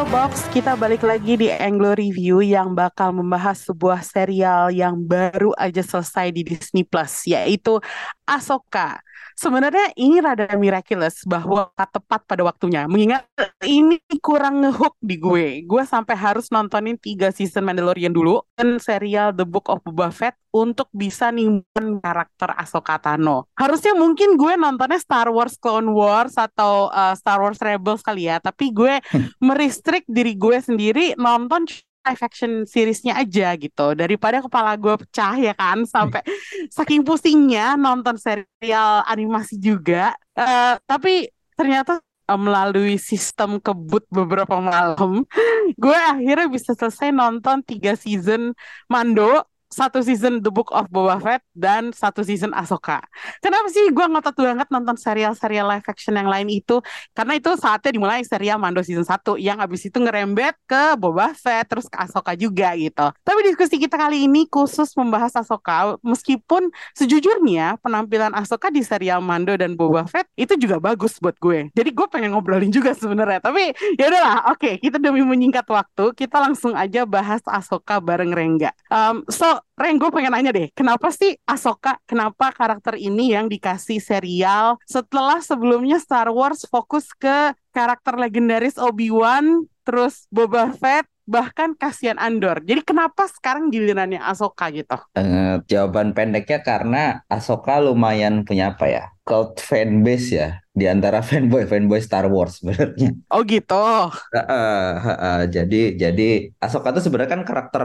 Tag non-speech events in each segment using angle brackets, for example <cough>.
Showbox, kita balik lagi di Anglo Review yang bakal membahas sebuah serial yang baru aja selesai di Disney Plus, yaitu Ahsoka. Sebenarnya ini rada miraculous bahwa tepat pada waktunya. Mengingat ini kurang ngehook di gue. Gue sampai harus nontonin tiga season Mandalorian dulu dan serial The Book of Boba Fett untuk bisa nimbun karakter Ahsoka Tano. Harusnya mungkin gue nontonnya Star Wars Clone Wars atau uh, Star Wars Rebels kali ya, tapi gue meristrik diri gue sendiri nonton live action seriesnya aja gitu. Daripada kepala gue pecah ya kan? Sampai <laughs> saking pusingnya nonton serial animasi juga. Eh, tapi ternyata eh, melalui sistem kebut beberapa malam <laughs> gue akhirnya bisa selesai nonton tiga season Mando satu season The Book of Boba Fett dan satu season Ahsoka. Kenapa sih gue ngotot banget nonton serial-serial live action yang lain itu? Karena itu saatnya dimulai serial Mando season 1 yang abis itu ngerembet ke Boba Fett terus ke Ahsoka juga gitu. Tapi diskusi kita kali ini khusus membahas Ahsoka meskipun sejujurnya penampilan Ahsoka di serial Mando dan Boba Fett itu juga bagus buat gue. Jadi gue pengen ngobrolin juga sebenarnya. Tapi ya udahlah, oke kita demi menyingkat waktu kita langsung aja bahas Ahsoka bareng Rengga. Um, so Reng, gue pengen nanya deh, kenapa sih Ahsoka, kenapa karakter ini yang dikasih serial setelah sebelumnya Star Wars fokus ke karakter legendaris Obi-Wan, terus Boba Fett, bahkan kasihan Andor. Jadi kenapa sekarang gilirannya Ahsoka gitu? Eh, jawaban pendeknya karena Ahsoka lumayan punya apa ya? Cult fanbase ya di antara <laughs> fanboy fanboy Star Wars sebenarnya. Oh gitu. Heeh, heeh. Jadi jadi Ahsoka itu sebenarnya kan karakter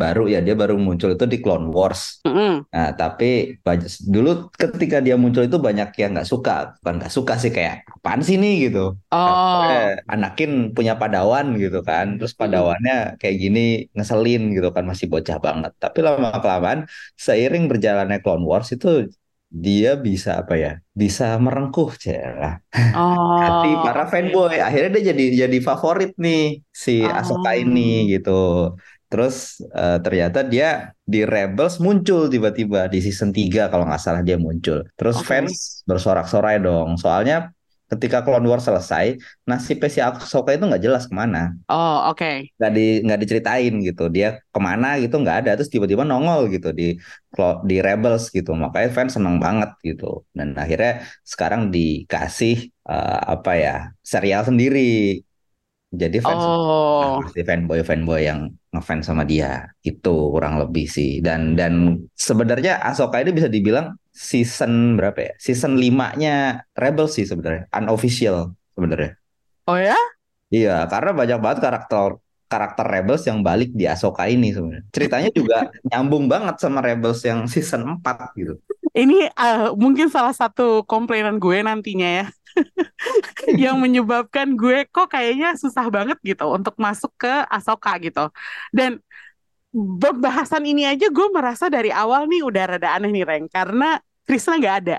baru ya dia baru muncul itu di Clone Wars. Mm-mm. Nah tapi dulu ketika dia muncul itu banyak yang nggak suka, bukan nggak suka sih kayak apaan sih nih gitu. Oh, Anakin punya padawan gitu kan, terus padawannya kayak gini ngeselin gitu kan masih bocah banget. Tapi lama kelamaan seiring berjalannya Clone Wars itu dia bisa apa ya? Bisa merengkuh <laughs> hati oh, para oke. fanboy. Akhirnya dia jadi jadi favorit nih si Ahsoka ini Oh, gitu. Terus eh, ternyata dia di Rebels muncul tiba-tiba di season 3 kalau nggak salah dia muncul. Terus oke. fans bersorak-sorai dong. Soalnya ketika Clone Wars selesai, nasibnya si Ahsoka itu nggak jelas ke mana. Oh, oke. Nggak di nggak diceritain gitu. Dia ke mana gitu nggak ada. Terus tiba-tiba nongol gitu di di Rebels gitu. Makanya fans seneng banget gitu. Dan akhirnya sekarang dikasih eh, apa ya serial sendiri. Jadi fans Oh, pasti fanboy fanboy yang ngefans sama dia itu kurang lebih sih. Dan dan sebenarnya Ahsoka ini bisa dibilang season berapa ya? Season 5-nya Rebels sih sebenarnya, unofficial sebenarnya. oh ya? Iya, karena banyak banget karakter karakter Rebels yang balik di Ahsoka ini sebenarnya. Ceritanya juga <laughs> nyambung banget sama Rebels yang season 4 gitu. Ini eh, mungkin salah satu komplainan gue nantinya ya. <laughs> yang menyebabkan gue kok kayaknya susah banget gitu untuk masuk ke Ahsoka gitu. Dan pembahasan ini aja gue merasa dari awal nih udah rada aneh nih Reng karena Krishna nggak ada.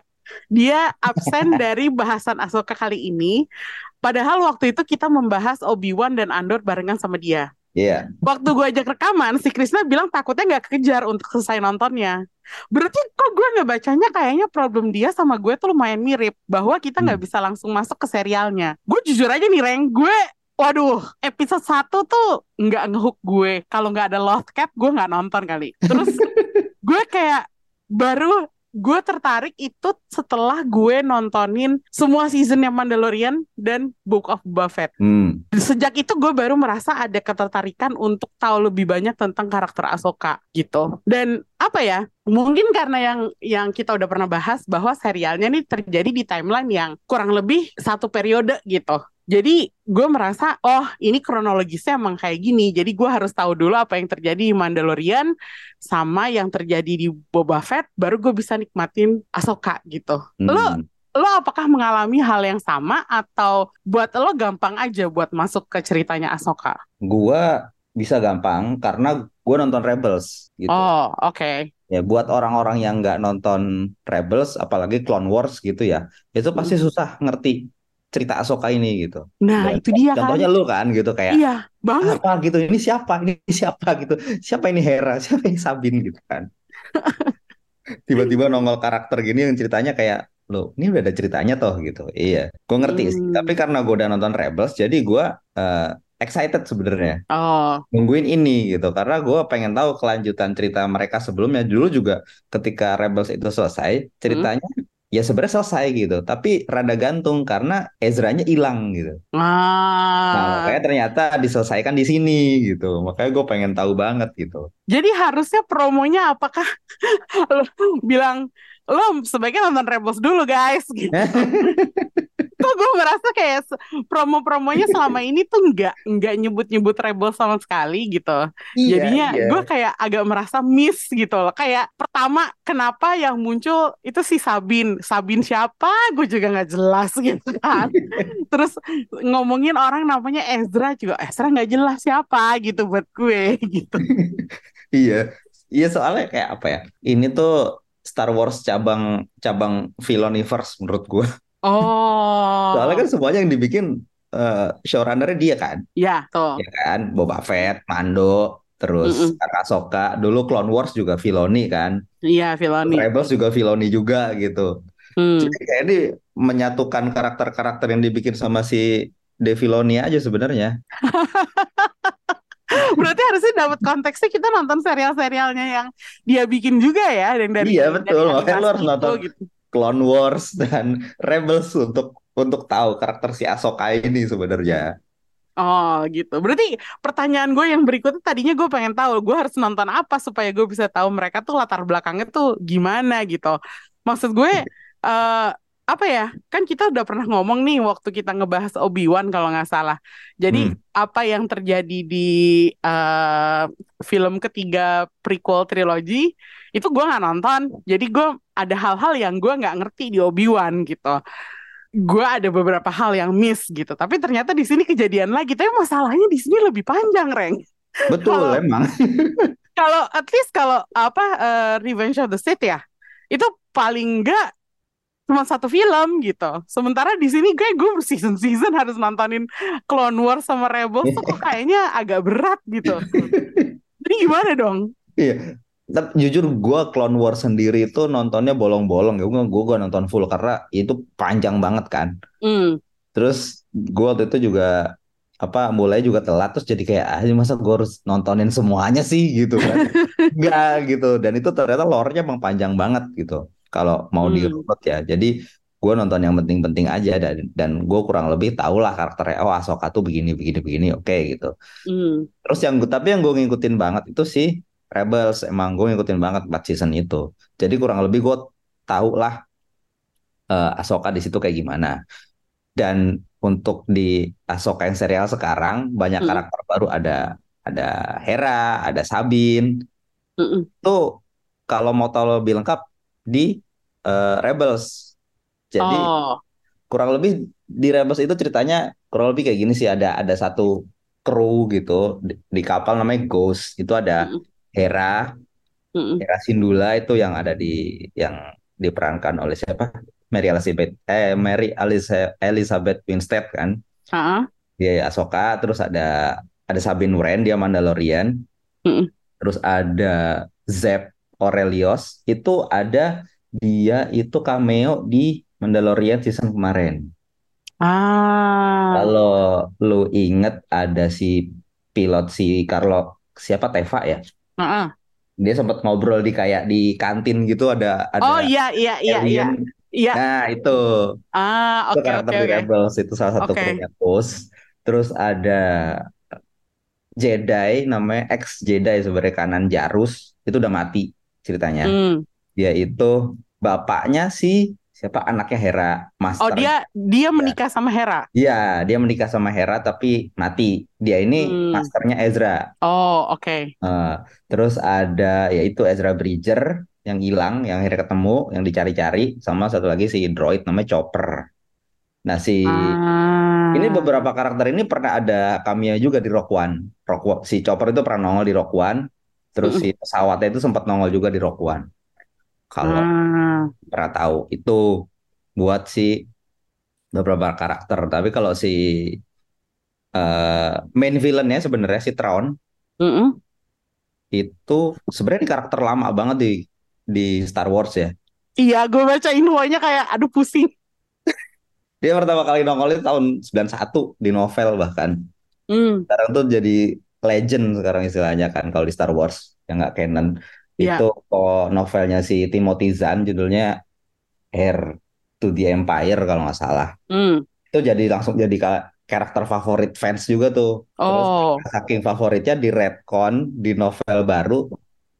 Dia absen <laughs> dari bahasan Ahsoka kali ini. Padahal waktu itu kita membahas Obi-Wan dan Andor barengan sama dia. Iya. Waktu gue ajak rekaman, si Krishna bilang takutnya nggak kejar untuk selesai nontonnya. Berarti kok gue nggak bacanya kayaknya problem dia sama gue tuh lumayan mirip. Bahwa kita nggak Hmm. bisa langsung masuk ke serialnya. Gue jujur aja nih, Reng. Gue, waduh, episode 1 tuh nggak ngehook gue. Kalau nggak ada Lost Cat, gue nggak nonton kali. Terus <laughs> gue kayak baru gue tertarik itu setelah gue nontonin semua seasonnya Mandalorian dan Book of Boba Fett. Hmm. Sejak itu gue baru merasa ada ketertarikan untuk tahu lebih banyak tentang karakter Ahsoka gitu. Dan apa ya? Mungkin karena yang yang kita udah pernah bahas bahwa serialnya nih terjadi di timeline yang kurang lebih satu periode gitu. Jadi gue merasa, oh ini kronologisnya emang kayak gini. Jadi gue harus tahu dulu apa yang terjadi di Mandalorian sama yang terjadi di Boba Fett, baru gue bisa nikmatin Ahsoka gitu. Hmm. Lo lo apakah mengalami hal yang sama atau buat lo gampang aja buat masuk ke ceritanya Ahsoka? Gua bisa gampang karena gue nonton Rebels gitu. Oh, oke. Ya buat orang-orang yang nggak nonton Rebels, apalagi Clone Wars gitu ya, itu pasti susah ngerti cerita Ahsoka ini gitu. Nah, Dan itu dia kan. Contohnya lu kan gitu kayak Iya, banget. apa gitu ini siapa ini siapa gitu. Siapa ini Hera <laughs> siapa ini Sabin gitu kan. <laughs> Tiba-tiba nongol karakter gini yang ceritanya kayak lo ini udah ada ceritanya toh gitu. Iya gue ngerti sih. Hmm. tapi karena gue udah nonton Rebels jadi gue eh, excited sebenarnya. Oh, nungguin ini gitu karena gue pengen tahu kelanjutan cerita mereka sebelumnya. Dulu juga ketika Rebels itu selesai ceritanya ya sebenarnya selesai gitu tapi rada gantung karena Ezra-nya hilang gitu Nah, ah. makanya ternyata diselesaikan di sini gitu. Makanya gue pengen tahu banget gitu. Jadi harusnya promonya apakah <laughs> lo bilang lo sebaiknya nonton Rebels dulu guys gitu. <laughs> Kok gue merasa kayak promo-promonya selama ini tuh nggak nggak nyebut-nyebut Rebels sama sekali gitu. Jadinya iya. gue kayak agak merasa miss gitu loh. Kayak pertama kenapa yang muncul itu si Sabin. Sabin siapa? Gue juga nggak jelas <laughs> gitu kan. Terus ngomongin orang namanya Ezra juga. Ezra nggak jelas siapa gitu buat gue <laughs> gitu. Iya. Iya soalnya kayak apa ya? Ini tuh Star Wars cabang cabang Filoniverse menurut gue. Oh. Soalnya kan semuanya yang dibikin eh, showrunner-nya dia kan. Ya, tuh. Ya kan? Boba Fett, Mando, terus Mm-mm. Ahsoka. Dulu Clone Wars juga Filoni kan. Iya, Filoni. Rebels juga Filoni juga gitu. Hmm. Jadi kayak ini menyatukan karakter-karakter yang dibikin sama si Dave Filoni aja sebenarnya. <laughs> Berarti harusnya dapat konteksnya kita nonton serial-serialnya yang dia bikin juga ya, yang dari Iya, dari betul. Makanya animasi lu harus nonton. gitu. Clone Wars dan <laughs> Rebels untuk untuk tahu karakter si Ahsoka ini sebenarnya. Oh gitu. Berarti pertanyaan gue yang berikutnya tadinya gue pengen tahu gue harus nonton apa supaya gue bisa tahu mereka tuh latar belakangnya tuh gimana gitu. Maksud gue eh apa ya? Kan kita udah pernah ngomong nih waktu kita ngebahas Obi-Wan kalau nggak salah. Jadi Hmm. apa yang terjadi di eh film ketiga prequel trilogy itu gue nggak nonton. Jadi gue ada hal-hal yang gue nggak ngerti di Obi-Wan gitu gue ada beberapa hal yang miss gitu. Tapi ternyata di sini kejadian lagi. Tapi masalahnya di sini lebih panjang, Reng. Betul Kalau- emang. <laughs> Kalau at least kalau apa eh, Revenge of the Sith ya, itu paling enggak cuma satu film gitu. Sementara di sini gue gue season-season harus nontonin Clone Wars sama Rebels tuh kok kayaknya agak berat gitu. <laughs> Jadi gimana dong? Iya. Tapi jujur gue Clone Wars sendiri itu nontonnya bolong-bolong. Gue gue gue nonton full karena itu panjang banget kan. Hmm. Terus gue waktu itu juga apa mulai juga telat terus jadi kayak ah masa gue harus nontonin semuanya sih gitu kan <laughs> enggak gitu dan itu ternyata lore-nya emang panjang banget gitu kalau mau Hmm. dirunut ya jadi gue nonton yang penting-penting aja dan dan gue kurang lebih tahu lah karakternya oh Ahsoka tuh begini begini begini oke gitu Hmm. terus yang tapi yang gue ngikutin banget itu sih Rebels emang gue ngikutin banget 4 season itu jadi kurang lebih gue tahu lah eh, Ahsoka di situ kayak gimana dan untuk di Ahsoka yang serial sekarang banyak Hmm. karakter baru ada ada Hera ada Sabine Mm-mm. itu kalau mau tahu lebih lengkap di eh, Rebels jadi Oh. kurang lebih di Rebels itu ceritanya kurang lebih kayak gini sih ada ada satu kru gitu di, di kapal namanya Ghost itu ada. Hera. Hera Syndulla itu yang ada di yang diperankan oleh siapa Mary Elizabeth eh Mary Elisa- Elizabeth Winstead kan Ah. dia Ahsoka terus ada ada Sabine Wren dia Mandalorian Mm-mm. terus ada Zeb Orelios itu ada dia itu cameo di Mandalorian season kemarin Ah. Kalau lu inget ada si pilot si Carlo siapa Teva ya? Ah. dia sempat ngobrol di kayak di kantin gitu ada Oh ada iya iya iya iya. alien. Iya. Nah, itu Ah, itu oke karakter oke di oke. Rebels itu salah satu krunya Post. Terus ada Jedi namanya ex Jedi sebenarnya kanan Jarus itu udah mati ceritanya. Hmm. Dia itu bapaknya si siapa anaknya Hera Oh Master. dia dia menikah sama Hera. Iya, dia menikah sama Hera tapi mati. Dia ini Hmm. masternya Ezra. Oh oke. Eh, terus ada yaitu Ezra Bridger yang hilang, yang akhirnya ketemu, yang dicari-cari, sama satu lagi si droid namanya Chopper. Nah si Ah. ini beberapa karakter ini pernah ada cameo juga di Rogue One. Rogue One- si Chopper itu pernah nongol di Rogue One, terus si pesawatnya itu sempat nongol juga di Rogue One. Kalau Ah. pernah tahu itu buat si beberapa karakter. Tapi kalau si eh, main villainnya sebenarnya si Thrawn Mm-mm. itu sebenarnya karakter lama banget di di Star Wars ya. Iya, gue baca infonya kayak aduh pusing. <laughs> Dia pertama kali nongol itu tahun 91 di novel bahkan. Hmm. Sekarang tuh jadi legend sekarang istilahnya kan kalau di Star Wars yang nggak canon. Iya. Itu kok novelnya si Timothy Zahn judulnya Heir to the Empire kalau nggak salah. Hmm. Itu jadi langsung jadi ka- karakter favorit fans juga tuh. Terus Oh. saking favoritnya di retcon di novel baru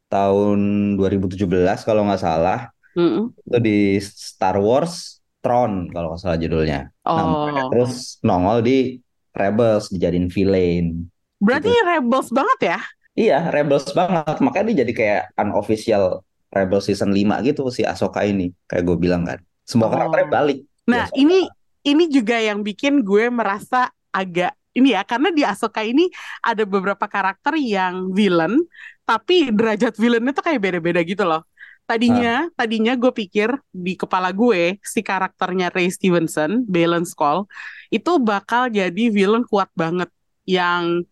tahun 2017 kalau nggak salah. Mm-mm. itu di Star Wars Tron kalau nggak salah judulnya. Nah, Oh. terus nongol di Rebels dijadiin villain. Berarti gitu. Rebels banget ya? Iya, Rebels banget. Makanya dia jadi kayak unofficial Rebels season 5 gitu si Ahsoka ini. Kayak gue bilang kan. Semua Oh. karakternya balik. Nah, Ahsoka. ini ini juga yang bikin gue merasa agak ini ya karena di Ahsoka ini ada beberapa karakter yang villain tapi derajat villainnya tuh kayak beda-beda gitu loh. Tadinya tadinya gue pikir di kepala gue si karakternya Ray Stevenson, Balance Call itu bakal jadi villain kuat banget yang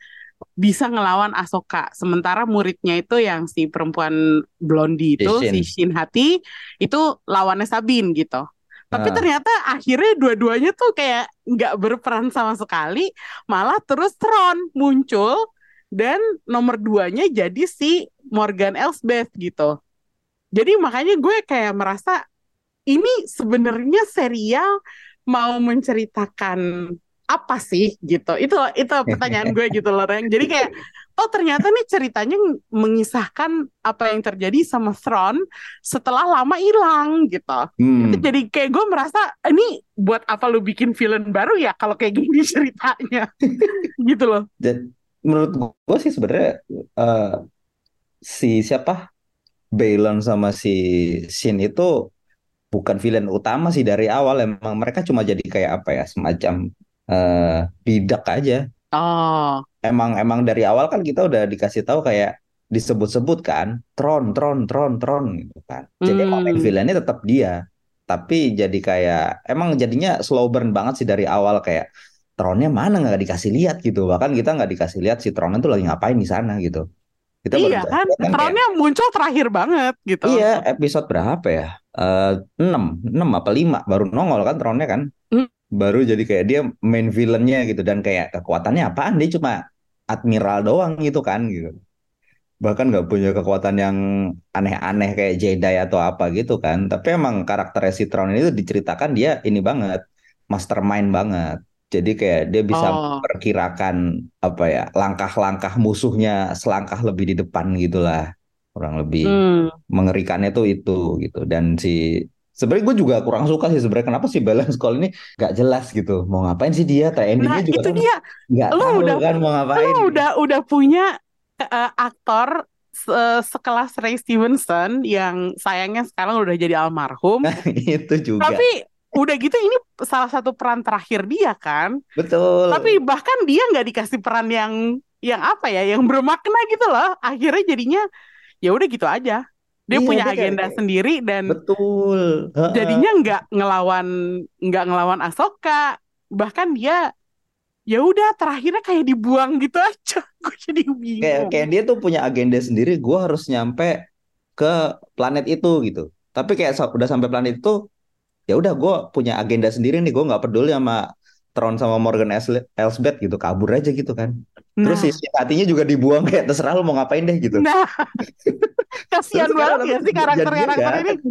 bisa ngelawan Ahsoka. Sementara muridnya itu yang si perempuan blondie itu Si Shin. si Shin Hati itu lawannya Sabine gitu. Tapi Ah. ternyata akhirnya dua-duanya tuh kayak nggak berperan sama sekali, malah terus Tron muncul dan nomor duanya jadi si Morgan Elsbeth gitu. Jadi makanya gue kayak merasa ini sebenarnya serial mau menceritakan apa sih gitu. Itu itu pertanyaan gue gitu loh, Reng. Jadi kayak oh ternyata nih ceritanya mengisahkan apa yang terjadi sama Thrawn setelah lama hilang gitu. Hmm. Jadi kayak gue merasa ini buat apa lu bikin villain baru ya kalau kayak gini <laughs> ceritanya gitu loh. Dan menurut gue sih sebenarnya eh, si siapa Balon sama si Shin itu bukan villain utama sih dari awal. Emang mereka cuma jadi kayak apa ya semacam eh, bidak aja. Oh, Emang emang dari awal kan kita udah dikasih tahu kayak disebut-sebut kan Tron Tron Tron Tron gitu kan. Jadi emang main Hmm. villainnya tetap dia. Tapi jadi kayak emang jadinya slow burn banget sih dari awal kayak Tronnya mana nggak dikasih lihat gitu. Bahkan kita nggak dikasih lihat si Tron itu lagi ngapain di sana gitu. Kita iya kan, kan kayak Thrawn-nya muncul terakhir banget gitu. Iya, episode berapa ya? Eh 6, 6 apa 5 baru nongol kan Tronnya kan. Baru jadi kayak dia main villainnya gitu dan kayak kekuatannya apaan dia cuma admiral doang gitu kan gitu. Bahkan nggak punya kekuatan yang aneh-aneh kayak Jedi atau apa gitu kan. Tapi emang karakter si Tron ini tuh diceritakan dia ini banget, mastermind banget. Jadi kayak dia bisa Oh. memperkirakan apa ya langkah-langkah musuhnya selangkah lebih di depan gitulah kurang lebih Hmm. mengerikannya tuh itu gitu dan si sebenarnya gue juga kurang suka sih sebenarnya kenapa sih balance call ini nggak jelas gitu mau ngapain sih dia Nah, endingnya juga itu kan dia. nggak Lu tahu udah- kan mau ngapain Lu udah udah punya eh, aktor se- sekelas Ray Stevenson yang sayangnya sekarang udah jadi almarhum. <laughs> itu juga Tapi udah gitu ini salah satu peran terakhir dia kan. betul Tapi bahkan dia nggak dikasih peran yang yang apa ya, yang bermakna gitu loh. Akhirnya jadinya ya udah gitu aja. Dia Iya, punya dia kayak- agenda sendiri dan betul jadinya nggak ngelawan nggak ngelawan Ahsoka. Bahkan dia ya udah terakhirnya kayak dibuang gitu aja. <laughs> Gue jadi bingung. kayak kayak dia tuh punya agenda sendiri gue harus nyampe ke planet itu gitu tapi kayak sa- udah sampai planet itu ya udah gue punya agenda sendiri nih gue nggak peduli sama Tron sama Morgan Elsbeth gitu kabur aja gitu kan Terus Nah, sisi hatinya juga dibuang kayak terserah lu mau ngapain deh gitu. nah <laughs> kasihan Terus banget ya sih karakter-karakter nggak ini. <laughs>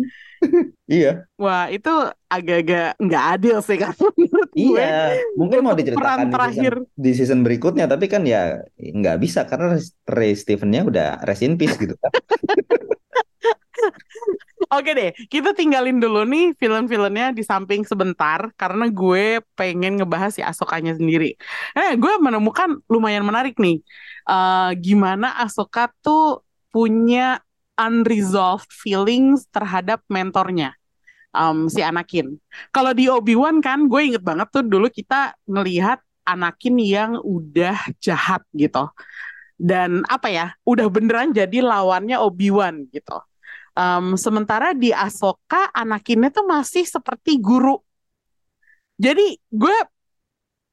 Iya, Wah, itu agak-agak nggak adil sih kalau <laughs> menurut gue. iya. Mungkin mau diceritakan peran di season terakhir. di season berikutnya, tapi kan ya nggak bisa karena Ray Stevennya udah rest in peace gitu kan. Oke deh, kita tinggalin dulu nih film-filmnya di samping sebentar karena gue pengen ngebahas si Asokanya sendiri. Eh, gue menemukan lumayan menarik nih. Eh, gimana Asoka tuh punya unresolved feelings terhadap mentornya, em, si Anakin. Kalau di Obi-Wan kan, gue inget banget tuh dulu kita ngelihat Anakin yang udah jahat gitu. Dan apa ya, udah beneran jadi lawannya Obi-Wan gitu. Um, sementara di Ahsoka Anakinnya tuh masih seperti guru. Jadi gue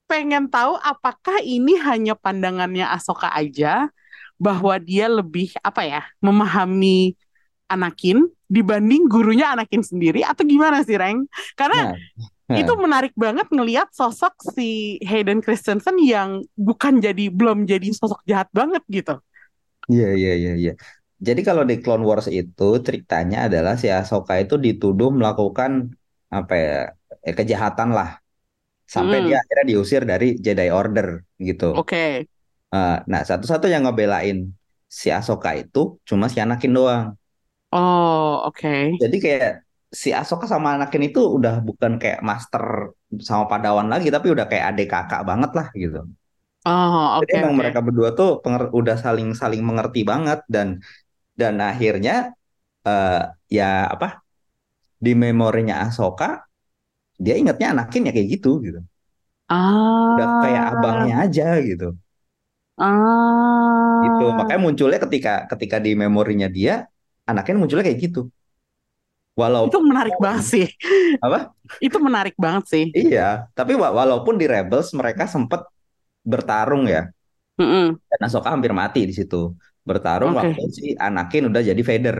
pengen tahu apakah ini hanya pandangannya Ahsoka aja bahwa dia lebih apa ya memahami Anakin dibanding gurunya Anakin sendiri atau gimana sih Reng? Karena Nah, itu menarik banget ngelihat sosok si Hayden Christensen yang bukan jadi belum jadi sosok jahat banget gitu. Iya, iya, iya, iya. Jadi kalau di Clone Wars itu ceritanya adalah si Ahsoka itu dituduh melakukan apa ya eh, kejahatan lah sampai dia Hmm, akhirnya diusir dari Jedi Order gitu. oke. Eh, nah, satu-satu yang ngebelain si Ahsoka itu cuma si Anakin doang. Oh, oke. Jadi kayak si Ahsoka sama Anakin itu udah bukan kayak master sama Padawan lagi, tapi udah kayak adik kakak banget lah gitu. Oh, Jadi oke, emang oke. mereka berdua tuh udah saling saling mengerti banget dan dan akhirnya eh, ya apa di memorinya Ahsoka dia ingatnya Anakin ya kayak gitu gitu. Udah kayak Ah, abangnya aja gitu. Gitu. ah, Makanya munculnya ketika ketika di memorinya dia Anakin munculnya kayak gitu. itu Walaupun menarik banget sih. apa? Itu menarik banget sih. Iya, tapi wa- walaupun di Rebels mereka sempet bertarung ya. Mm-mm. Dan Ahsoka hampir mati di situ. Bertarung Oke. waktu si Anakin udah jadi Vader.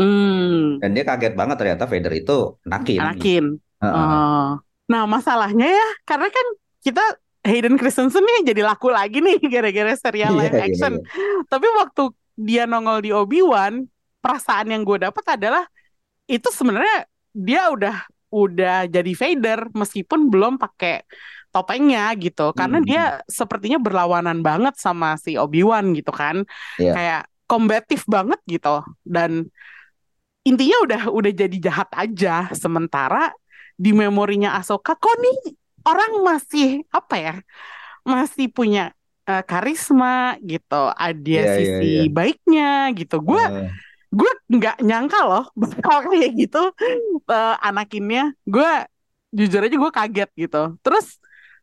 Hmm, Dan dia kaget banget ternyata Vader itu Anakin. Anakin. Heeh. Oh. Nah, masalahnya ya, karena kan kita Hayden Christensen nih jadi laku lagi nih <laughs> gara-gara serial Iya, live iya, action. iya. Tapi waktu dia nongol di Obi-Wan, perasaan yang gue dapat adalah itu sebenarnya dia udah udah jadi Vader meskipun belum pakai topengnya gitu. Karena Hmm, dia sepertinya berlawanan banget sama si Obi-Wan gitu kan. Iya. Kayak kombatif banget gitu. Dan intinya udah udah jadi jahat aja. Sementara di memorinya Ahsoka kok nih orang masih apa ya? Masih punya eh, karisma gitu. Ada Iya, iya, sisi iya. baiknya gitu. Gue Heeh. gue nggak nyangka loh <laughs> bakal kayak gitu eh, Anakinnya. Gue jujur aja gue kaget gitu. Terus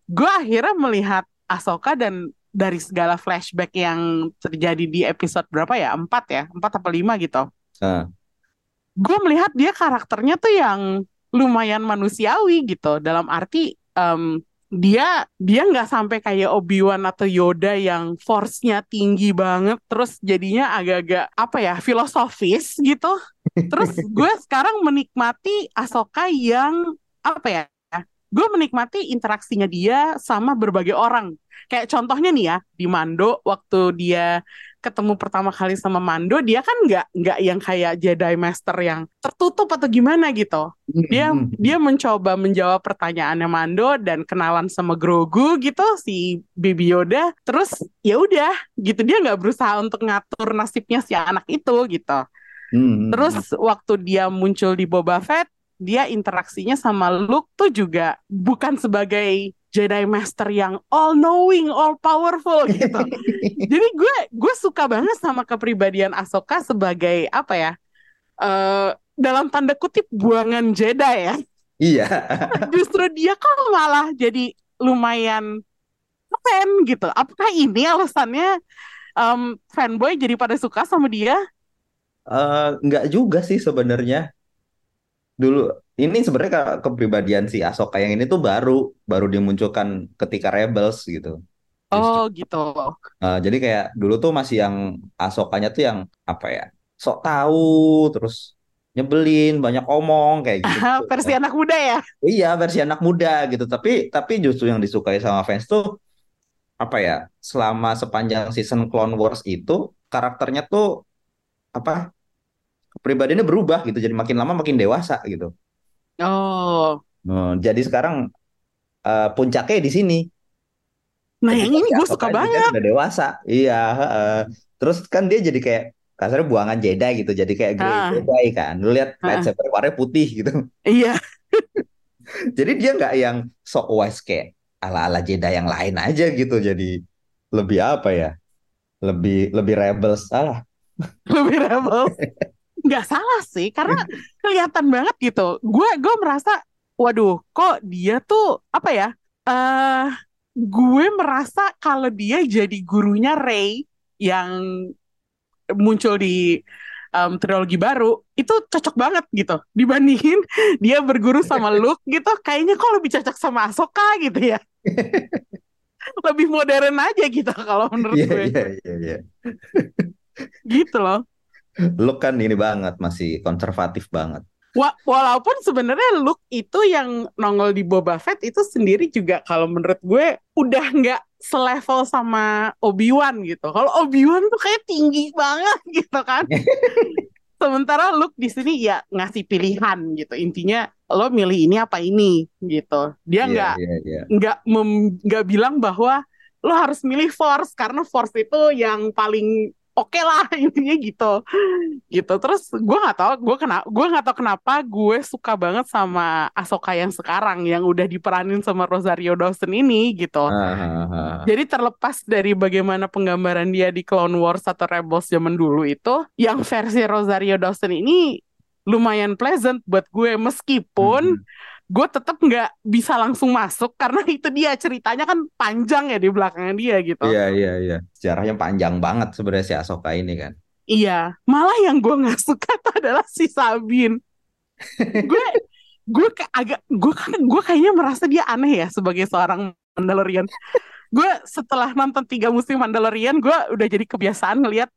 gue akhirnya melihat Ahsoka dan dari segala flashback yang terjadi di episode berapa ya? Empat ya? Empat atau lima gitu. Heeh. Gue melihat dia karakternya tuh yang lumayan manusiawi gitu. Dalam arti em, dia dia nggak sampai kayak Obi-Wan atau Yoda yang force-nya tinggi banget terus jadinya agak-agak apa ya filosofis gitu. Terus <laughs> gue sekarang menikmati Ahsoka yang apa ya? Gue menikmati interaksinya dia sama berbagai orang. Kayak contohnya nih ya di Mando waktu dia ketemu pertama kali sama Mando, dia kan nggak nggak yang kayak Jedi Master yang tertutup atau gimana gitu. Dia Hmm. <laughs> dia mencoba menjawab pertanyaannya Mando dan kenalan sama Grogu gitu si Baby Yoda. Terus ya udah gitu dia nggak berusaha untuk ngatur nasibnya si anak itu gitu. Hmm. Terus waktu dia muncul di Boba Fett, dia interaksinya sama Luke tuh juga bukan sebagai Jedi Master yang all knowing, all powerful gitu. <laughs> Jadi gue gue suka banget sama kepribadian Ahsoka sebagai apa ya? eh dalam tanda kutip buangan Jedi ya. Iya. <laughs> Justru dia kok malah jadi lumayan keren gitu. Apakah ini alasannya em, fanboy jadi pada suka sama dia? Eh, nggak juga sih sebenarnya. Dulu ini sebenarnya ke- kepribadian si Ahsoka yang ini tuh baru baru dimunculkan ketika Rebels gitu. Justru. Oh gitu. Eh, jadi kayak dulu tuh masih yang Ahsokanya tuh yang apa ya? Sok tahu terus nyebelin, banyak omong kayak gitu. <laughs> Versi anak muda ya. Iya, versi anak muda gitu. Tapi tapi justru yang disukai sama fans tuh apa ya selama sepanjang season Clone Wars itu karakternya tuh apa kepribadiannya berubah gitu jadi makin lama makin dewasa gitu. Oh, Nah, jadi sekarang eh, puncaknya di sini. nah Jadi yang ini gue suka kan banget. udah dewasa. Iya, heeh. Terus kan dia jadi kayak kasarnya buangan Jedi gitu. Jadi kayak Grey Ah, Jedi kan. Lu lihat ah, ah. lightsaber warnanya putih gitu. Iya, <laughs> Jadi dia nggak yang sok wise kayak ala-ala Jedi yang lain aja gitu. Jadi lebih apa ya? Lebih lebih rebels. Salah. <laughs> lebih rebel. <laughs> Nggak salah sih, karena kelihatan banget gitu. Gue gue merasa, waduh, kok dia tuh apa ya? eh gue merasa kalau dia jadi gurunya Rey yang muncul di em, trilogi baru itu cocok banget gitu dibandingin <laughs> dia berguru sama Luke gitu kayaknya kok lebih cocok sama Ahsoka gitu ya <laughs> lebih modern aja gitu kalau menurut Iya gue iya iya iya. gitu loh <laughs> Lu kan ini banget masih konservatif banget. Wa- walaupun sebenarnya Luke itu yang nongol di Boba Fett itu sendiri juga kalau menurut gue udah nggak selevel sama Obi-Wan gitu. Kalau Obi-Wan tuh kayak tinggi banget <laughs> gitu kan. <laughs> Sementara Luke di sini ya ngasih pilihan gitu. Intinya lo milih ini apa ini gitu. Dia Iya nggak iya iya. nggak nggak bilang bahwa lo harus milih Force karena Force itu yang paling oke lah <laughs> intinya gitu gitu terus gue nggak tahu gue kena gue nggak tahu kenapa gue suka banget sama Ahsoka yang sekarang yang udah diperanin sama Rosario Dawson ini gitu ah, ah. jadi terlepas dari bagaimana penggambaran dia di Clone Wars atau Rebels zaman dulu itu yang versi Rosario Dawson ini lumayan pleasant buat gue meskipun Mhm. Gue tetap nggak bisa langsung masuk karena <laughs> itu dia ceritanya kan panjang ya di belakangnya dia gitu. Iya iya iya. Sejarahnya panjang banget sebenarnya si Ahsoka ini kan. Iya, malah yang gue nggak suka tuh adalah si Sabin. Gue gue kayak agak gue gue kayaknya merasa dia aneh ya sebagai seorang Mandalorian. Gue setelah nonton tiga musim Mandalorian, gue udah jadi kebiasaan ngelihat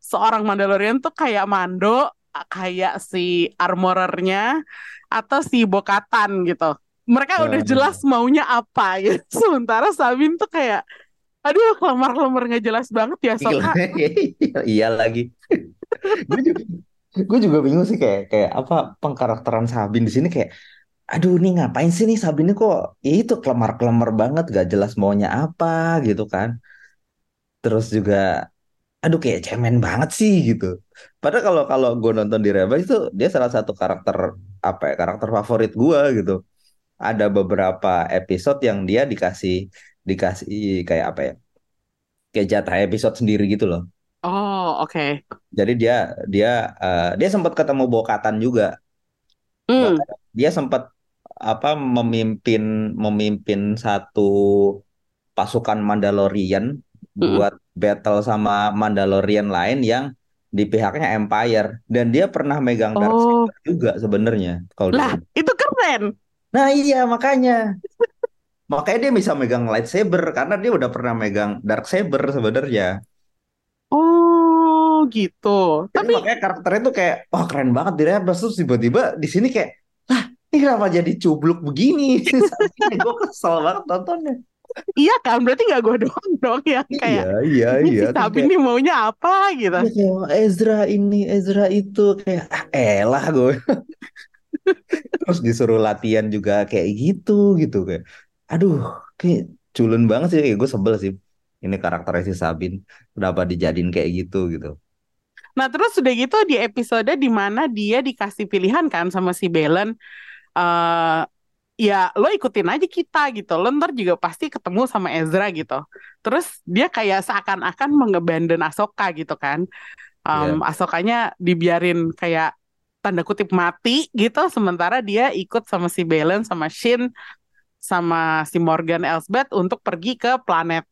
seorang Mandalorian tuh kayak Mando, kayak si armorernya atau si Bokatan gitu. Mereka udah Ah. jelas maunya apa ya. <laughs> Sementara Sabin tuh kayak aduh lemar-lemar nggak jelas banget ya Soka. <laughs> Iya lagi. <laughs> Gue juga, gue juga bingung sih kayak kayak apa pengkarakteran Sabin di sini kayak aduh nih ngapain sih nih Sabin ini kok ya itu kelemar-kelemar banget gak jelas maunya apa gitu kan. Terus juga aduh kayak cemen banget sih gitu. Padahal kalau kalau gue nonton di Rebels itu dia salah satu karakter apa ya karakter favorit gue gitu. Ada beberapa episode yang dia dikasih dikasih kayak apa ya kayak jatah episode sendiri gitu loh. Oh, oke. Jadi dia dia eh, dia sempat ketemu Bokatan juga. Bahkan dia sempat apa memimpin memimpin satu pasukan Mandalorian Buat battle sama Mandalorian lain yang di pihaknya Empire dan dia pernah megang Oh, Darksaber juga sebenarnya kalau lah di itu keren. Nah iya makanya makanya dia bisa megang lightsaber karena dia udah pernah megang Darksaber sebenarnya. Oh, gitu. Jadi Tapi makanya karakternya tuh kayak wah keren banget di Rebels terus tiba-tiba di sini kayak lah ini kenapa jadi cubluk begini? <laughs> Gue kesel banget nontonnya. Iya kan, berarti nggak gue doang dong yang kayak Iya iya ini iya si Sabin nih maunya apa? Gitu. iya, kayak, "Wah, Ezra ini Ezra itu kayak ah elah gue <laughs> terus disuruh latihan juga kayak gitu gitu kayak aduh kayak culun banget sih. Kayak gue sebel sih ini karakternya si Sabin kenapa dijadiin kayak gitu gitu. Nah, terus udah gitu di episode di mana dia dikasih pilihan kan sama si Belen eh ya lo ikutin aja kita gitu. Lo ntar juga pasti ketemu sama Ezra gitu. Terus dia kayak seakan-akan mengebandon Ahsoka gitu kan. Iya Em Ahsokanya dibiarin kayak tanda kutip mati gitu. Sementara dia ikut sama si Belen, sama Shin, sama si Morgan Elsbeth untuk pergi ke planet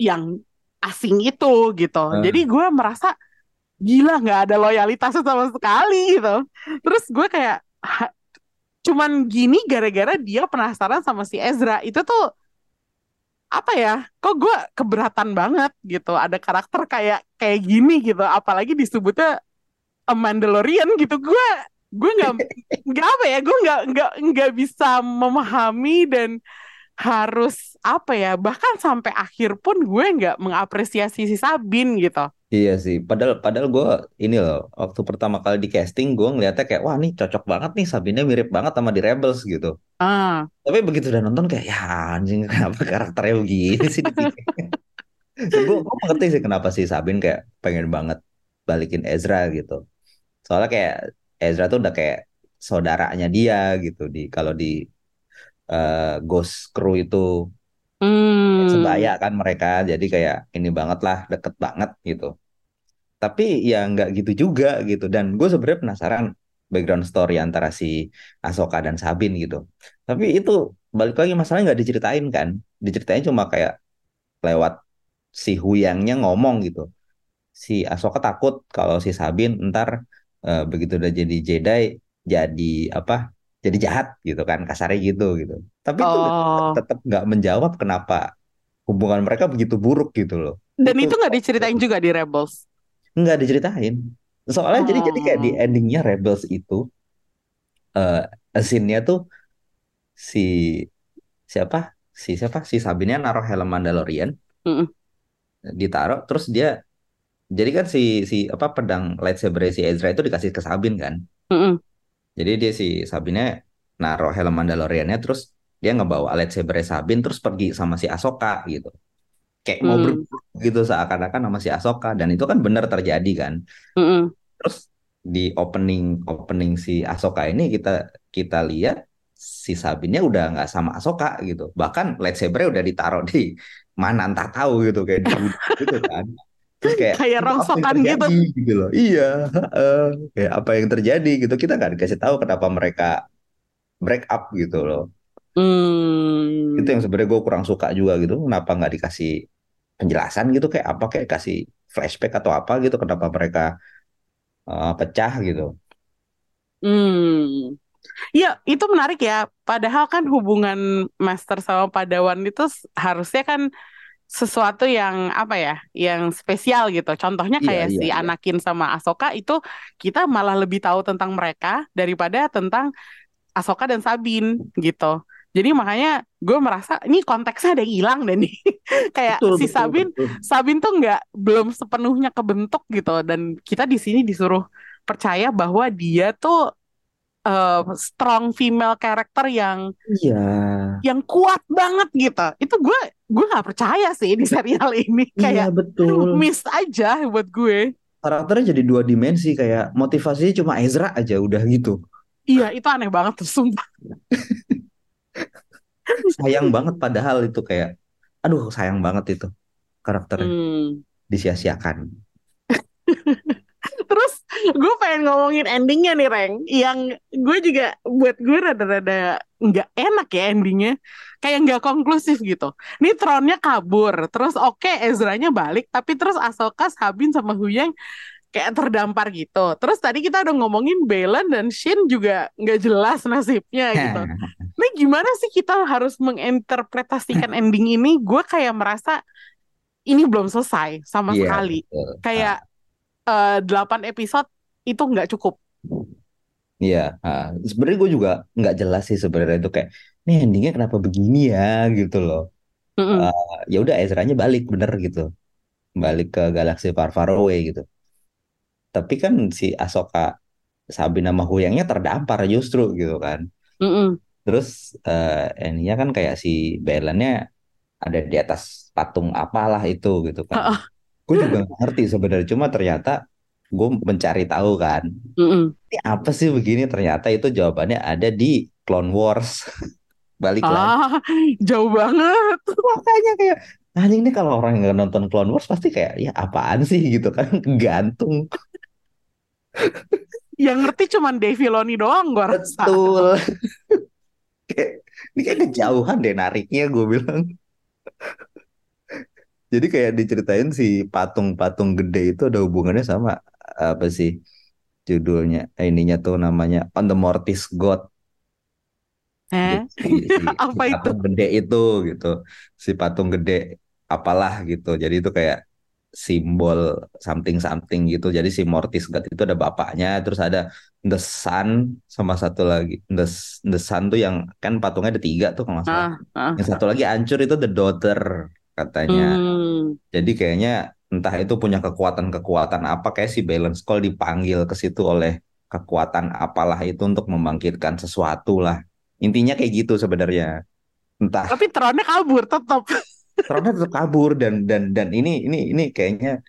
yang asing itu gitu. Eh, Jadi gue merasa gila nggak ada loyalitasnya sama sekali gitu. Terus gue kayak "Ha, cuman gini gara-gara dia penasaran sama si Ezra. Itu tuh apa ya? Kok gue keberatan banget gitu. Ada karakter kayak kayak gini gitu. Apalagi disebutnya a Mandalorian gitu. Gue gue nggak nggak apa ya? Gue nggak nggak nggak bisa memahami dan harus apa ya bahkan sampai akhir pun gue nggak mengapresiasi si Sabin gitu Iya sih, padahal padahal gue ini loh waktu pertama kali di casting gue ngeliatnya kayak wah nih cocok banget nih Sabine mirip banget sama di Rebels gitu. ah Tapi begitu udah nonton kayak ya anjing kenapa karakternya begini sih gue gue mengerti sih kenapa sih Sabin kayak pengen banget balikin Ezra gitu. Soalnya kayak Ezra tuh udah kayak saudaranya dia gitu di kalau di eh, Ghost Crew itu hmm sebaya kan mereka jadi kayak ini banget lah deket banget gitu. Tapi ya nggak gitu juga gitu. Dan gue sebenarnya penasaran background story antara si Ahsoka dan Sabin gitu. Tapi itu balik lagi masalahnya nggak diceritain kan. Diceritain cuma kayak lewat si Huyangnya ngomong gitu. Si Ahsoka takut kalau si Sabin ntar eh, begitu udah jadi Jedi jadi apa? Jadi jahat gitu kan kasarnya gitu gitu. Tapi itu oh tetap nggak menjawab kenapa hubungan mereka begitu buruk gitu loh. dan Itu nggak diceritain <laughs> juga di Rebels nggak diceritain. Soalnya jadi jadi kayak di oh endingnya Rebels itu eh scene-nya tuh si siapa? Si siapa? Si Sabine naruh helm Mandalorian, Mm-mm. ditaruh terus dia jadi kan si si apa pedang lightsaber si Ezra itu dikasih ke Sabine kan. Mm-mm. Jadi dia si Sabine naruh helm Mandaloriannya terus dia ngebawa lightsaber Sabine terus pergi sama si Ahsoka gitu. Kayak mau Mm. berburu gitu seakan-akan sama si Ahsoka dan itu kan benar terjadi kan. Mm-mm. Terus di opening opening si Ahsoka ini kita kita lihat si Sabinnya udah nggak sama Ahsoka gitu. Bahkan lightsabernya udah ditaruh di mana entah tahu gitu kayak di <laughs> gitu kan. Terus kayak kayak itu rongsokan gitu gitu loh. Iya, heeh. kayak apa yang terjadi gitu. Kita nggak dikasih tahu kenapa mereka break up gitu loh. Itu hmm yang sebenarnya gue kurang suka juga gitu. Kenapa nggak dikasih penjelasan gitu kayak apa kayak kasih flashback atau apa gitu kenapa mereka eh, pecah gitu. hmm Ya, itu menarik ya. Padahal kan hubungan master sama padawan itu harusnya kan sesuatu yang apa ya, yang spesial gitu. Contohnya Iya, kayak iya, si iya. Anakin sama Ahsoka itu kita malah lebih tahu tentang mereka daripada tentang Ahsoka dan Sabine gitu. Jadi makanya gue merasa ini konteksnya ada yang hilang deh nih. <laughs> Kayak Betul, si betul, Sabine, betul. Sabine tuh nggak belum sepenuhnya kebentuk gitu. Dan kita di sini disuruh percaya bahwa dia tuh eh, strong female character yang Iya, yang kuat banget gitu. Itu gue gue nggak percaya sih di serial ini iya kayak betul. miss aja buat gue. Karakternya jadi dua dimensi kayak motivasinya cuma Ezra aja udah gitu. Iya itu aneh banget tuh sumpah. <laughs> Sayang banget padahal itu kayak, aduh sayang banget itu karakternya Hmm. disia-siakan. <laughs> Terus gue pengen ngomongin endingnya nih Reng. Yang gue juga buat gue rada-rada nggak enak ya endingnya. Kayak nggak konklusif gitu. Nih tronnya kabur. Terus oke Ezranya balik. Tapi terus Ahsoka, Sabine sama Huyang kayak terdampar gitu. Terus tadi kita udah ngomongin Baylan dan Shin juga nggak jelas nasibnya gitu. <laughs> Ini gimana sih kita harus menginterpretasikan ending ini? Gue kayak merasa ini belum selesai sama Iya, sekali. betul. Kayak eh, 8 episode itu nggak cukup. Iya, ah. sebenarnya gue juga nggak jelas sih sebenarnya itu kayak, nih endingnya kenapa begini ya gitu loh. Mm-mm. Ah, ya udah Ezra-nya balik bener gitu, balik ke galaksi far far away gitu. Tapi kan si Ahsoka, Sabine sama Huyangnya terdampar justru gitu kan. Mm-mm. Terus eh endingnya kan kayak si Baylannya ada di atas patung apalah itu gitu kan. Ha-ah. Gue juga ngerti sebenarnya, cuma ternyata gue mencari tahu kan. Mm-mm. Ini apa sih begini? Ternyata itu jawabannya ada di Clone Wars. <laughs> Balik lagi. Ah, jauh banget. Makanya kayak anjing ini kalau orang yang nonton Clone Wars pasti kayak ya apaan sih gitu kan <laughs> gantung. Yang ngerti cuman Dave Filoni doang gue rasa. Betul. <laughs> Kayak ini kayak kejauhan deh nariknya gue bilang. Jadi kayak diceritain si patung-patung gede itu ada hubungannya sama apa sih judulnya? Eh, Ininya tuh namanya On the Mortis God. Eh? Jadi si, si, <laughs> si Apa itu? patung gede itu gitu. Si patung gede apalah gitu. Jadi itu kayak simbol something something gitu. Jadi si Mortis God itu ada bapaknya, terus ada The Sun sama satu lagi The The Sun tuh yang kan patungnya ada tiga tuh kalau nggak salah. Ah, ah. Yang satu lagi hancur itu The Daughter katanya. Hmm. Jadi kayaknya entah itu punya kekuatan-kekuatan apa kayak si Balance Call dipanggil ke situ oleh kekuatan apalah itu untuk membangkitkan sesuatu lah. Intinya kayak gitu sebenarnya. Entah Tapi Tronnya kabur tetap. Tronnya tetap kabur dan dan dan ini ini ini kayaknya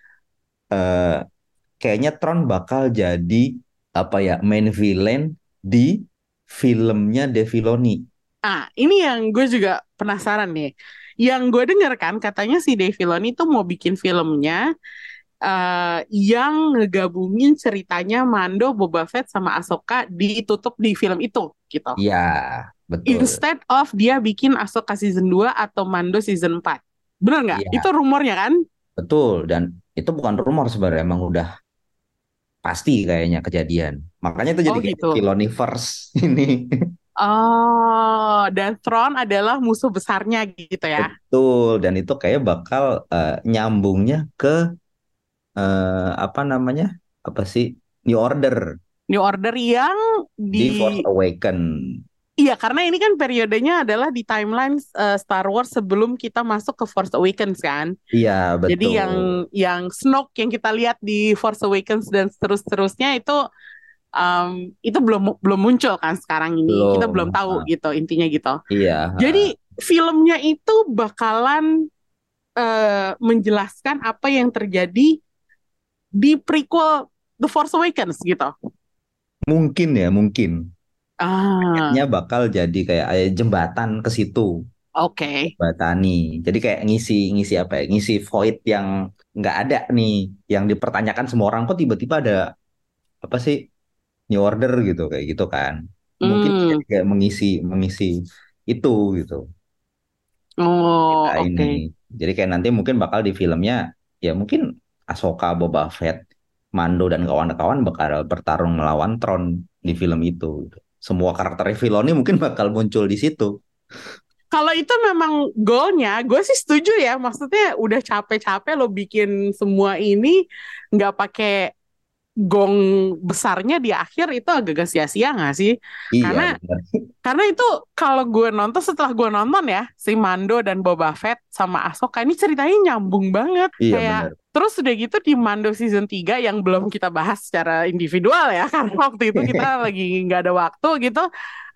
eh kayaknya Tron bakal jadi apa ya main villain di filmnya De Filoni. Ah, ini yang gue juga penasaran nih. Yang gue denger kan katanya si Dave Filoni tuh mau bikin filmnya eh yang ngegabungin ceritanya Mando, Boba Fett sama Ahsoka ditutup di film itu gitu. Iya, betul. Instead of dia bikin Ahsoka season 2 atau Mando season 4. Bener nggak? Iya. Itu rumornya kan? Betul dan itu bukan rumor sebenarnya emang udah pasti kayaknya kejadian. Makanya itu jadi Oh, gitu. Filoniverse <laughs> ini. Oh, dan Thrawn adalah musuh besarnya gitu ya. Betul dan itu kayak bakal eh, nyambungnya ke eh, apa namanya? Apa sih? New Order New Order yang di di Force Awaken. Iya, karena ini kan periodenya adalah di timeline eh, Star Wars sebelum kita masuk ke Force Awakens kan. Iya, betul. Jadi yang yang Snoke yang kita lihat di Force Awakens dan terus-terusnya itu em, itu belum belum muncul kan sekarang ini. Kita Belum. belum tahu Ah. gitu intinya gitu. Iya. Jadi filmnya itu bakalan eh, menjelaskan apa yang terjadi di prequel The Force Awakens gitu. mungkin ya, mungkin. Ah, Nya bakal jadi kayak eh, jembatan ke situ. oke. Batani. Jadi kayak ngisi ngisi apa ya? Ngisi void yang nggak ada nih, yang dipertanyakan semua orang kok tiba-tiba ada apa sih New Order gitu kayak gitu kan. Mungkin Hmm. kayak mengisi mengisi itu gitu. Oh, Kita oke. ini. Jadi kayak nanti mungkin bakal di filmnya ya mungkin Ahsoka, Boba Fett, Mando dan kawan-kawan bakal bertarung melawan Tron di film itu. gitu. Semua karakter Filoni mungkin bakal muncul di situ. Kalau itu memang goalnya, gue sih setuju ya. Maksudnya udah capek-capek lo bikin semua ini nggak pakai gong besarnya di akhir itu agak-agak sia-sia nggak sih? Iya, Karena- benar. Karena itu kalau gue nonton setelah gue nonton ya si Mando dan Boba Fett sama Ahsoka ini ceritanya nyambung banget. Iya, Kayak benar. terus udah gitu di Mando season 3 yang belum kita bahas secara individual ya <laughs> karena waktu itu kita <laughs> lagi nggak ada waktu gitu.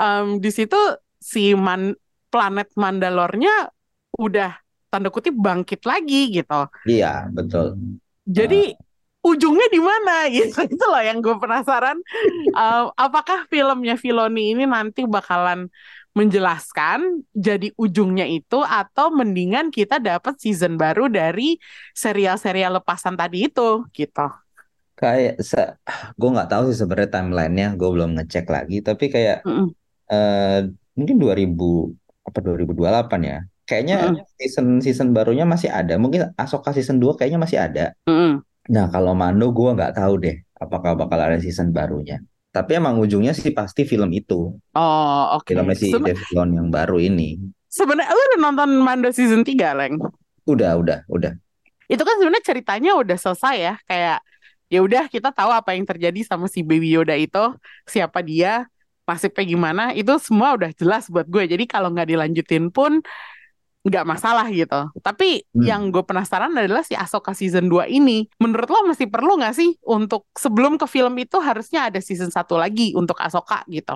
Em, di situ si Man planet Mandalornya udah tanda kutip bangkit lagi gitu. Iya, betul. Jadi ujungnya di mana <laughs> gitu itu loh yang gue penasaran. Eh, apakah filmnya Filoni ini nanti bakalan menjelaskan jadi ujungnya itu atau mendingan kita dapat season baru dari serial-serial lepasan tadi itu gitu. Kayak se gue nggak tahu sih sebenarnya timelinenya, gue belum ngecek lagi. Tapi kayak Mm-mm. eh, mungkin 2000 apa 2028 ya. Kayaknya Mm-mm. season season barunya masih ada. Mungkin Ahsoka season 2 kayaknya masih ada. Mm-mm. Nah, kalau Mando gue nggak tahu deh apakah bakal ada season barunya. Tapi emang ujungnya sih pasti film itu. Oh oke. Filmnya si Seben- Dave Filoni yang baru ini. Sebenarnya lu udah nonton Mando season 3, Leng? Udah, udah, udah. Itu kan sebenarnya ceritanya udah selesai ya, kayak ya udah kita tahu apa yang terjadi sama si Baby Yoda itu, siapa dia, nasibnya gimana, itu semua udah jelas buat gue. Jadi kalau nggak dilanjutin pun nggak masalah gitu. Tapi Hmm. yang gue penasaran adalah si Ahsoka season 2 ini, menurut lo masih perlu nggak sih untuk sebelum ke film itu harusnya ada season satu lagi untuk Ahsoka gitu?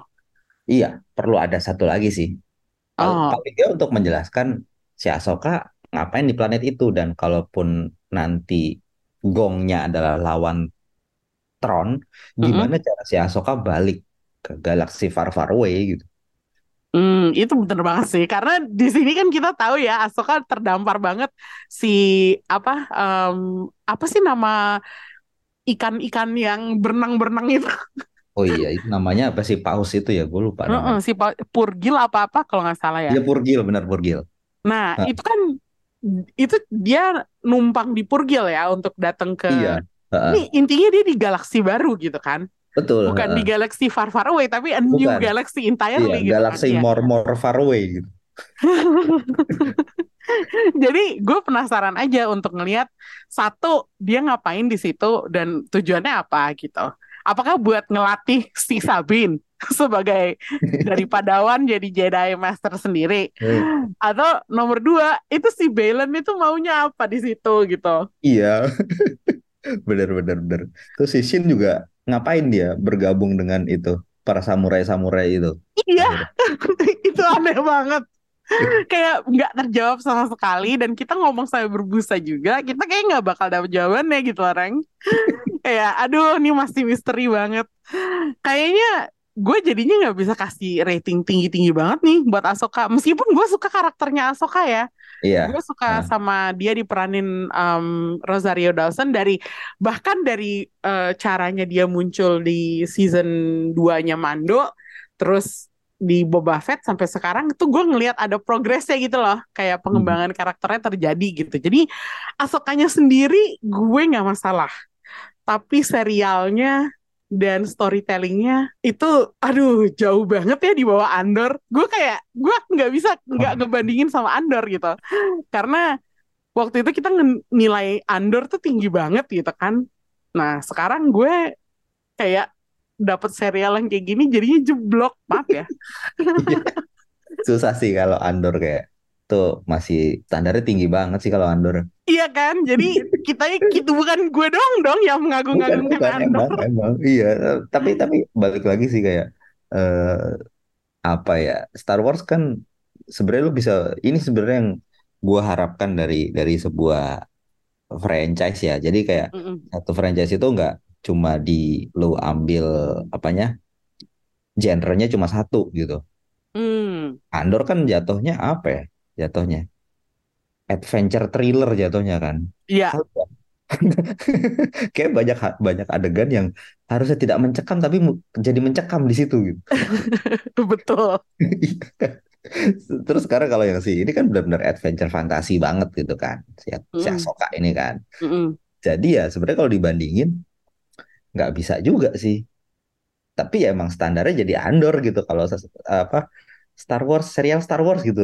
Iya, perlu ada satu lagi sih. Oh. paling nggak untuk menjelaskan si Ahsoka ngapain di planet itu dan kalaupun nanti gongnya adalah lawan Tron, gimana cara si Ahsoka balik ke galaksi far far away gitu. Hmm, itu bener banget sih. Karena di sini kan kita tahu ya, Ahsoka terdampar banget si apa em, apa sih nama ikan-ikan yang berenang-berenang itu. Oh iya, itu namanya apa sih paus itu ya? Gue lupa Heeh, namanya. si Pa- Purgil apa-apa kalau nggak salah ya. Iya Purgil, benar Purgil. Nah, itu kan itu dia numpang di Purgil ya untuk datang ke Iya, heeh, Ini intinya dia di galaksi baru gitu kan. Betul. Bukan di heeh. galaksi far far away tapi a new Bukan. galaxy Iya, entirely gitu kan. galaksi Iya. more more far away gitu. <laughs> Jadi gue penasaran aja untuk ngelihat satu dia ngapain di situ dan tujuannya apa gitu. Apakah buat ngelatih si Sabin <laughs> sebagai dari <laughs> Padawan jadi Jedi Master sendiri, Hmm. atau nomor dua itu si Balen itu maunya apa di situ gitu. Iya, bener bener bener. Terus si Shin juga ngapain dia bergabung dengan itu para samurai-samurai itu? Iya, <laughs> itu aneh banget. <laughs> Kayak nggak terjawab sama sekali dan kita ngomong sampai berbusa juga, kita kayak nggak bakal dapet jawabannya gitu orang. <laughs> Kayak aduh ini masih misteri banget. Kayaknya gue jadinya nggak bisa kasih rating tinggi-tinggi banget nih buat Ahsoka. Meskipun gue suka karakternya Ahsoka ya. Iya. Gue suka Nah. sama dia diperanin um, Rosario Dawson dari bahkan dari eh, caranya dia muncul di season 2-nya Mando terus di Boba Fett sampai sekarang itu gue ngelihat ada progresnya gitu loh kayak pengembangan karakternya terjadi gitu jadi Ahsokanya sendiri gue nggak masalah tapi serialnya dan storytellingnya itu aduh jauh banget ya di bawah Andor. Gue kayak gue nggak bisa nggak ngebandingin sama Andor gitu. Karena waktu itu kita nilai Andor tuh tinggi banget gitu kan. Nah sekarang gue kayak dapat serial yang kayak gini jadinya jeblok. Maaf ya. <laughs> Susah sih kalau Andor kayak tuh masih standarnya tinggi banget sih kalau Andor. iya kan jadi kita <laughs> gitu bukan gue doang dong yang mengagung-agungkan Andor emang, emang. Iya, tapi tapi balik lagi sih kayak eh apa ya Star Wars kan sebenarnya lu bisa ini sebenarnya yang gua harapkan dari dari sebuah franchise ya. Jadi kayak Mm-mm. satu franchise itu nggak cuma di lu ambil apanya genrenya cuma satu gitu. Hmm. Andor kan jatuhnya apa ya? Jatuhnya adventure thriller jatuhnya kan. Iya, <laughs> Kayak banyak banyak adegan yang harusnya tidak mencekam tapi jadi mencekam di situ gitu. <laughs> betul. <laughs> Terus sekarang kalau yang si ini kan benar-benar adventure fantasi banget gitu kan. Si, si Mm. Ahsoka ini kan. Mm-mm. Jadi ya sebenarnya kalau dibandingin nggak bisa juga sih. Tapi ya emang standarnya jadi Andor gitu kalau apa Star Wars serial Star Wars gitu.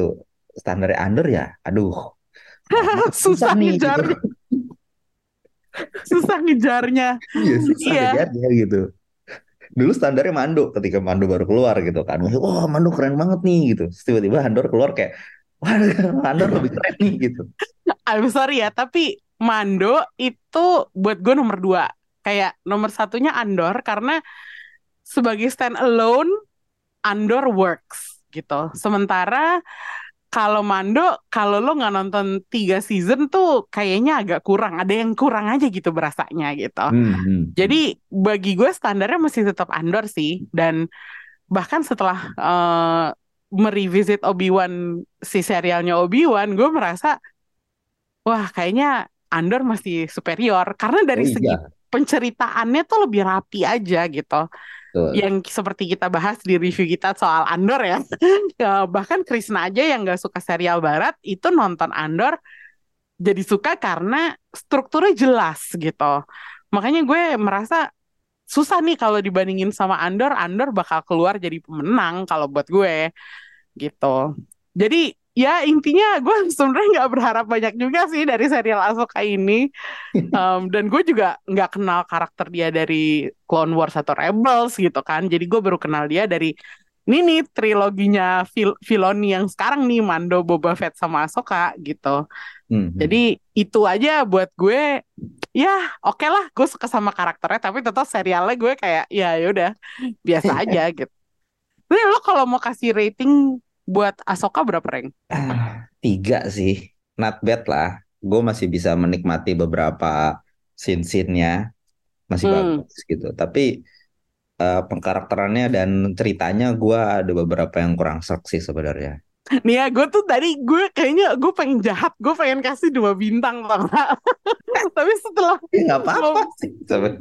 Standarnya Andor ya, aduh. <laughs> Susah nih gitu. ngejarnya. Susah ngejarnya. Iya susah Iya. ngejarnya gitu. Dulu standarnya Mando ketika Mando baru keluar gitu kan. Wah Mando keren banget nih gitu. Tiba-tiba Andor keluar kayak wah <laughs> Andor lebih keren nih gitu. I'm sorry ya, tapi Mando itu buat gue nomor dua. Kayak nomor satunya Andor karena sebagai stand alone Andor works gitu. Sementara kalau Mando, kalau lo nggak nonton tiga season tuh kayaknya agak kurang. Ada yang kurang aja gitu berasanya gitu. Hmm, hmm. Jadi bagi gue standarnya masih tetap Andor sih. Dan bahkan setelah eh, merevisit Obi-Wan si serialnya Obi-Wan, gue merasa wah kayaknya Andor masih superior karena dari Oh segi iya, penceritaannya tuh lebih rapi aja gitu. Betul. Yang seperti kita bahas di review kita soal Andor ya. <laughs> Ya, bahkan Krisna aja yang gak suka serial barat itu nonton Andor jadi suka karena strukturnya jelas gitu. Makanya gue merasa susah nih kalau dibandingin sama Andor, Andor bakal keluar jadi pemenang kalau buat gue gitu. Jadi ya intinya gue <laughs> sebenarnya nggak berharap banyak juga sih dari serial Ahsoka ini. <laughs> Um, dan gue juga nggak kenal karakter dia dari Clone Wars atau Rebels gitu kan. Jadi gue baru kenal dia dari ini nih triloginya Fil Filoni yang sekarang nih Mando, Boba Fett sama Ahsoka gitu. Hmm, hmm. Jadi itu aja buat gue ya oke lah gue suka sama karakternya tapi tetap serialnya gue kayak ya yaudah biasa <laughs> aja gitu. Tapi lo kalau mau kasih rating buat Ahsoka berapa rank? Ah, tiga sih, not bad lah. Gue masih bisa menikmati beberapa scene-scene-nya, masih Hmm. bagus gitu. Tapi eh, pengkarakterannya dan ceritanya gue ada beberapa yang kurang serk sih sebenarnya. Nih ya gue tuh tadi gue kayaknya gue pengen jahat gue pengen kasih dua bintang nggak? <laughs> Tapi setelah Ya nggak apa-apa sih.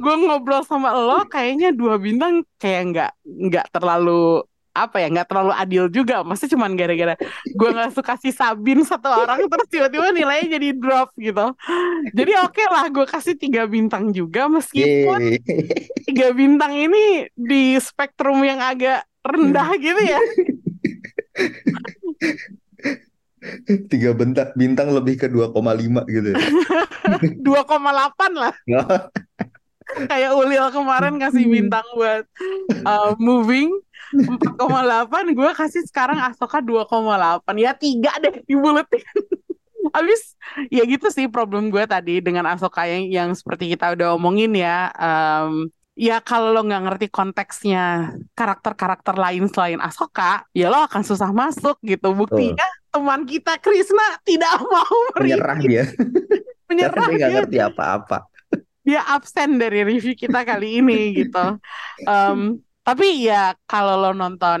gue ngobrol sama lo kayaknya dua bintang kayak nggak nggak terlalu apa ya nggak terlalu adil juga. Maksudnya cuman gara-gara gue nggak suka si Sabin satu orang terus tiba-tiba nilainya jadi drop gitu. Jadi oke lah gue kasih tiga bintang juga. Meskipun tiga bintang ini di spektrum yang agak rendah gitu ya. Tiga bintang bintang lebih ke 2,5 gitu. <laughs> 2,8 lah. Kayak Ulil kemarin kasih bintang buat uh, moving 4,8 gue kasih sekarang Asoka 2,8 ya tiga deh dibuletin <laughs> Abis ya gitu sih problem gue tadi dengan Asoka yang, yang seperti kita udah omongin ya um, ya kalau lo nggak ngerti konteksnya karakter-karakter lain selain Asoka, ya lo akan susah masuk gitu. Buktinya oh. teman kita Krishna tidak <laughs> mau menyerah dia. <laughs> menyerah dia nggak ngerti apa-apa. Dia absen dari review kita kali ini gitu. Um, tapi ya kalau lo nonton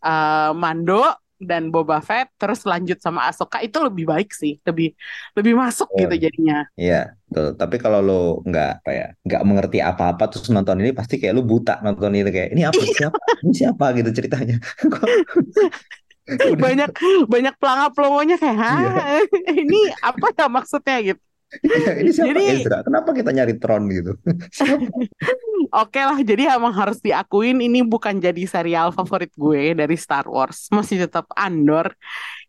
uh, Mando dan Boba Fett terus lanjut sama Ahsoka itu lebih baik sih, lebih lebih masuk oh. gitu jadinya. Iya, betul. Tapi kalau lo nggak apa ya, nggak mengerti apa-apa terus nonton ini pasti kayak lo buta nonton ini kayak ini apa <laughs> siapa? ini siapa gitu ceritanya. <laughs> <laughs> banyak banyak pelangap pelomonya kayak, "Hah, iya. ini apa ya maksudnya?" gitu. Ini siapa jadi, Ezra? Kenapa kita nyari Tron gitu? <laughs> Oke lah, jadi emang harus diakuin ini bukan jadi serial favorit gue dari Star Wars. Masih tetap Andor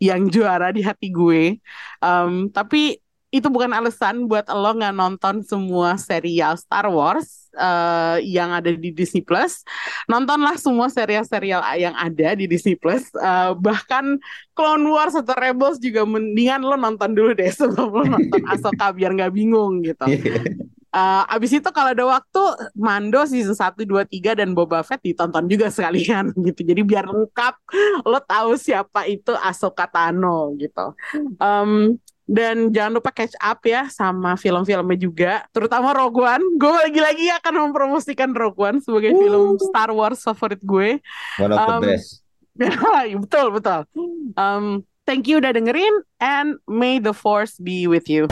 yang juara di hati gue. Um, tapi itu bukan alasan buat lo nggak nonton semua serial Star Wars uh, yang ada di Disney Plus. Nontonlah semua serial-serial yang ada di Disney Plus. Uh, bahkan Clone Wars atau Rebels juga mendingan lo nonton dulu deh <laughs> sebelum lo nonton Ahsoka biar nggak bingung gitu. Uh, abis itu kalau ada waktu Mando season 1, 2, 3 dan Boba Fett ditonton juga <laughs> sekalian gitu. Jadi biar lengkap lo tahu siapa itu Ahsoka Tano gitu. Um, dan jangan lupa catch up ya sama film-filmnya juga, terutama Rogue One. Gue lagi-lagi akan mempromosikan Rogue One sebagai uh. film Star Wars favorit gue. One of um, the best. <laughs> betul betul. Um, thank you udah dengerin and may the force be with you.